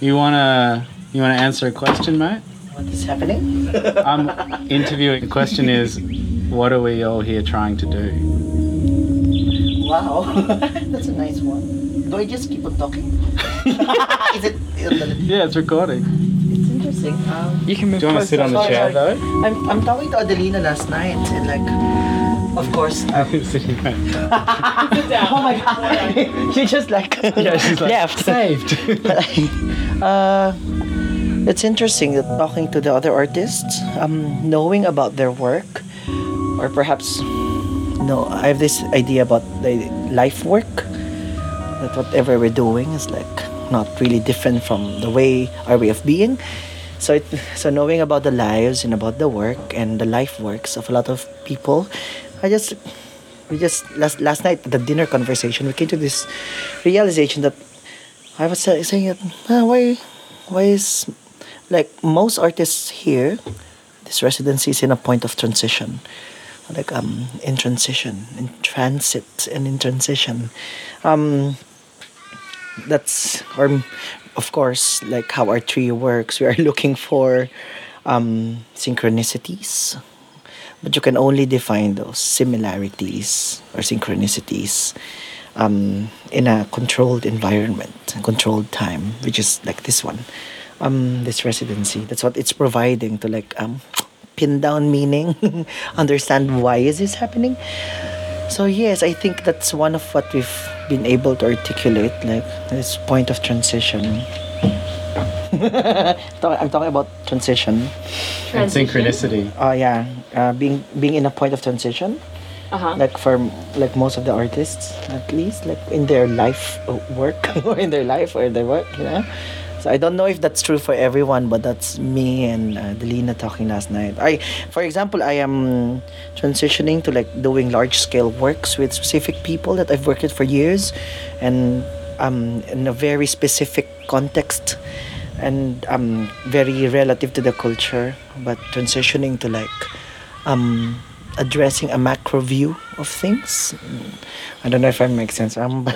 You wanna you wanna answer a question, mate? What is happening? I'm interviewing. The question is, what are we all here trying to do? Wow, that's a nice one. Do I just keep on talking? is it? Yeah, it's recording. It's interesting. Um, You can move Do you want to sit on the chair though? I'm, I'm talking to Adelina last night and like, of course. Um, Sitting there. oh my god, she just like, Yeah, she's like left. saved. uh, it's interesting that talking to the other artists, um, knowing about their work, or perhaps, no, I have this idea about the life work. That whatever we're doing is like not really different from the way our way of being. So, it, so knowing about the lives and about the work and the life works of a lot of people, I just we just last last night the dinner conversation we came to this realization that I was saying that "Ah, why why is like most artists here this residency is in a point of transition. Like um in transition in transit and in transition. Um that's or of course like how our tree works we are looking for um synchronicities but you can only define those similarities or synchronicities um, in a controlled environment, controlled time, which is like this one, um, this residency. That's what it's providing to like um, pin down meaning, understand why is this happening. So yes, I think that's one of what we've been able to articulate, like this point of transition. I'm talking about transition. and synchronicity. Oh yeah, uh, being being in a point of transition, Uh-huh. like for like most of the artists, at least like in their life uh, work or in their life or their work, you know. So I don't know if that's true for everyone, but that's me and uh, Delina talking last night. I, for example, I am transitioning to like doing large scale works with specific people that I've worked with for years, and um in a very specific context and um, very relative to the culture, but transitioning to like um, addressing a macro view of things. Mm, I don't know if I make sense. Um,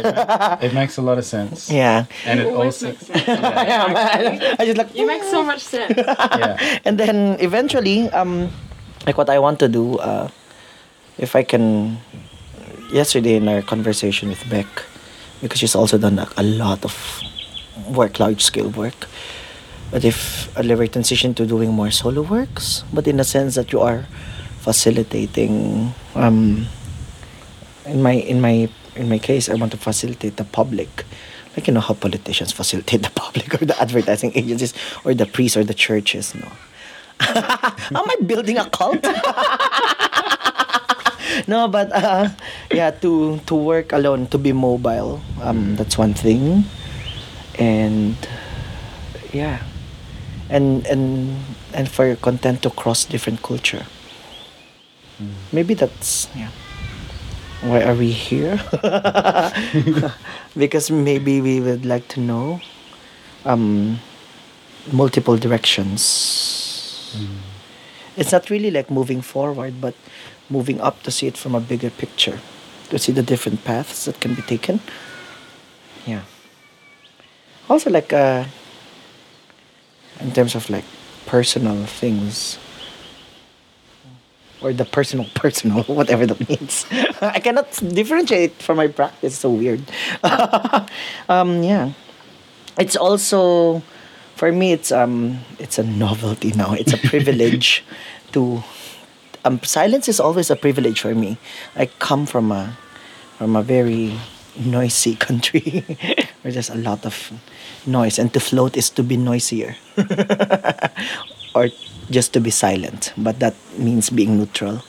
It makes a lot of sense. yeah. And it Always also makes sense. yeah, man. I just like You make so much sense. yeah. and then eventually, um, like what I want to do, uh, if I can, yesterday in our conversation with Beck, because she's also done like, a lot of work, large scale work. But if I'll ever transition to doing more solo works, but in a sense that you are facilitating, um, in my in my in my case, I want to facilitate the public. Like you know how politicians facilitate the public or the advertising agencies or the priests or the churches, no. Am I building a cult? no, but uh, yeah, to to work alone, to be mobile, um, that's one thing, and yeah, and and and for your content to cross different culture. Maybe that's yeah. Why are we here? because maybe we would like to know um, multiple directions. It's not really like moving forward, but moving up to see it from a bigger picture, to see the different paths that can be taken. Yeah. Also, like uh, in terms of like personal things, or the personal personal whatever that means. I cannot differentiate from my practice so weird. Um yeah. It's also for me it's um it's a novelty now. It's a privilege to um silence is always a privilege for me. I come from a from a very noisy country where there's a lot of noise and to float is to be noisier. Or just to be silent but that means being neutral.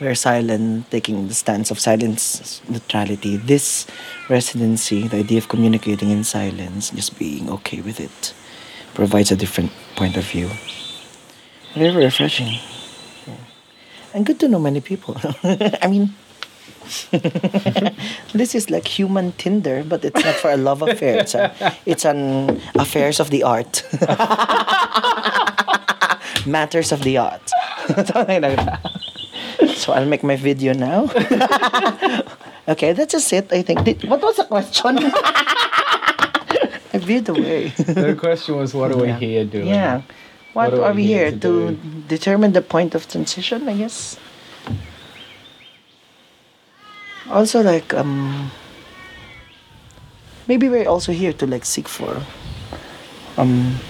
We're silent taking the stance of silence neutrality. This residency the idea of communicating in silence just being okay with it provides a different point of view. Very refreshing. And good to know many people. I mean this is like human Tinder, but it's not for a love affair. It's, a, it's an affairs of the art. Matters of the art. Something like that. So I'll make my video now. okay, that's just it. I think. Did, what was the question? I veered away. the question was, what are we Yeah. here doing? yeah. What, What are we here here to to, determine the point of transition? I guess. Also, like um, maybe we're also here to like seek for um.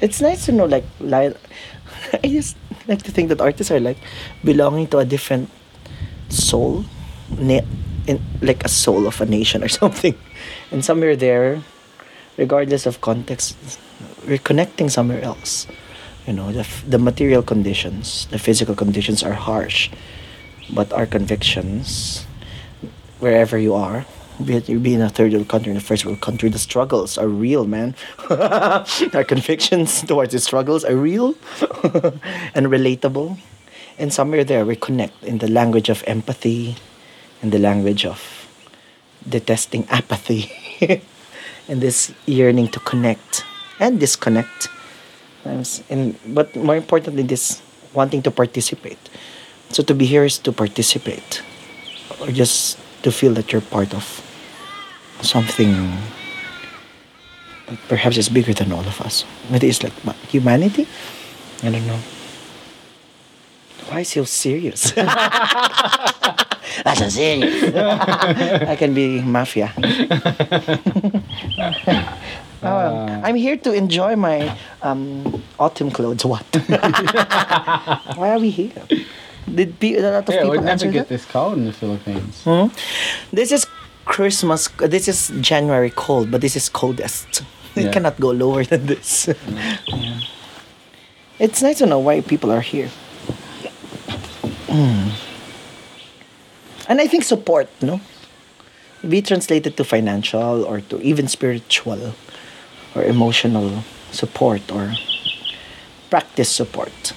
It's nice to know like like I just like to think that artists are like belonging to a different soul, na- in like a soul of a nation or something, and somewhere there, regardless of context, we're connecting somewhere else. You know, the, the material conditions, the physical conditions are harsh, but our convictions, wherever you are, be it you be in a third world country, in a first world country, the struggles are real, man. our convictions towards the struggles are real and relatable. And somewhere there, we connect in the language of empathy, in the language of detesting apathy, and this yearning to connect and disconnect. And but more importantly, this wanting to participate. So to be here is to participate, or just to feel that you're part of something that perhaps is bigger than all of us. Maybe it's like humanity. I don't know. Why so serious? That's so serious. I can be mafia. Oh, I'm here to enjoy my um, autumn clothes. What? Why are we here? Did pe- a lot of Yeah, people we'd never answer get that? this cold in the Philippines. Hmm? This is Christmas. This is January cold, but this is coldest. It cannot go lower than this. Yeah. It's nice to know why people are here. Mm. And I think support, no? Be translated to financial or to even spiritual or emotional support or practice support.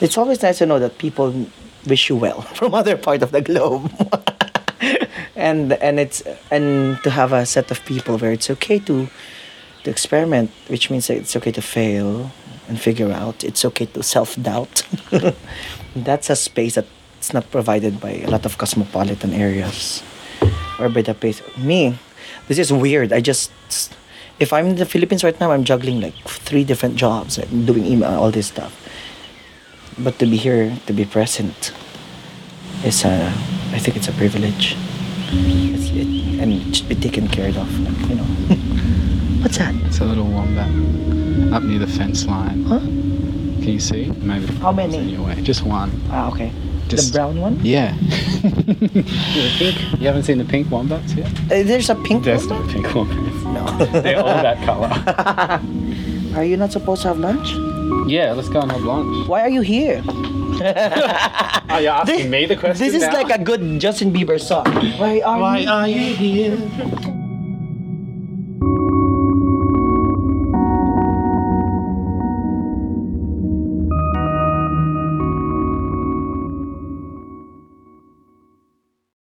It's always nice to know that people wish you well from other part of the globe. and and it's and to have a set of people where it's okay to to experiment, which means that it's okay to fail and figure out. It's okay to self doubt. That's a space that's not provided by a lot of cosmopolitan areas or by the pace. Me, this is weird. I just if I'm in the Philippines right now, I'm juggling like three different jobs, like doing email, all this stuff. But to be here, to be present, is a, I think it's a privilege. It's, it, and it should be taken care of, like, you know. What's that? It's a little wombat up near the fence line. Huh? Can you see? Maybe How many? In your way. Just one. Ah, okay. Just- the brown one? Yeah. You haven't seen the pink wombats yet? Uh, there's a pink There's one? no pink wombats. No. They're all that color. Are you not supposed to have lunch? Yeah, let's go and have lunch. Why are you here? Oh, you're asking me the question This is now? like a good Justin Bieber song. Why are Why you are you here?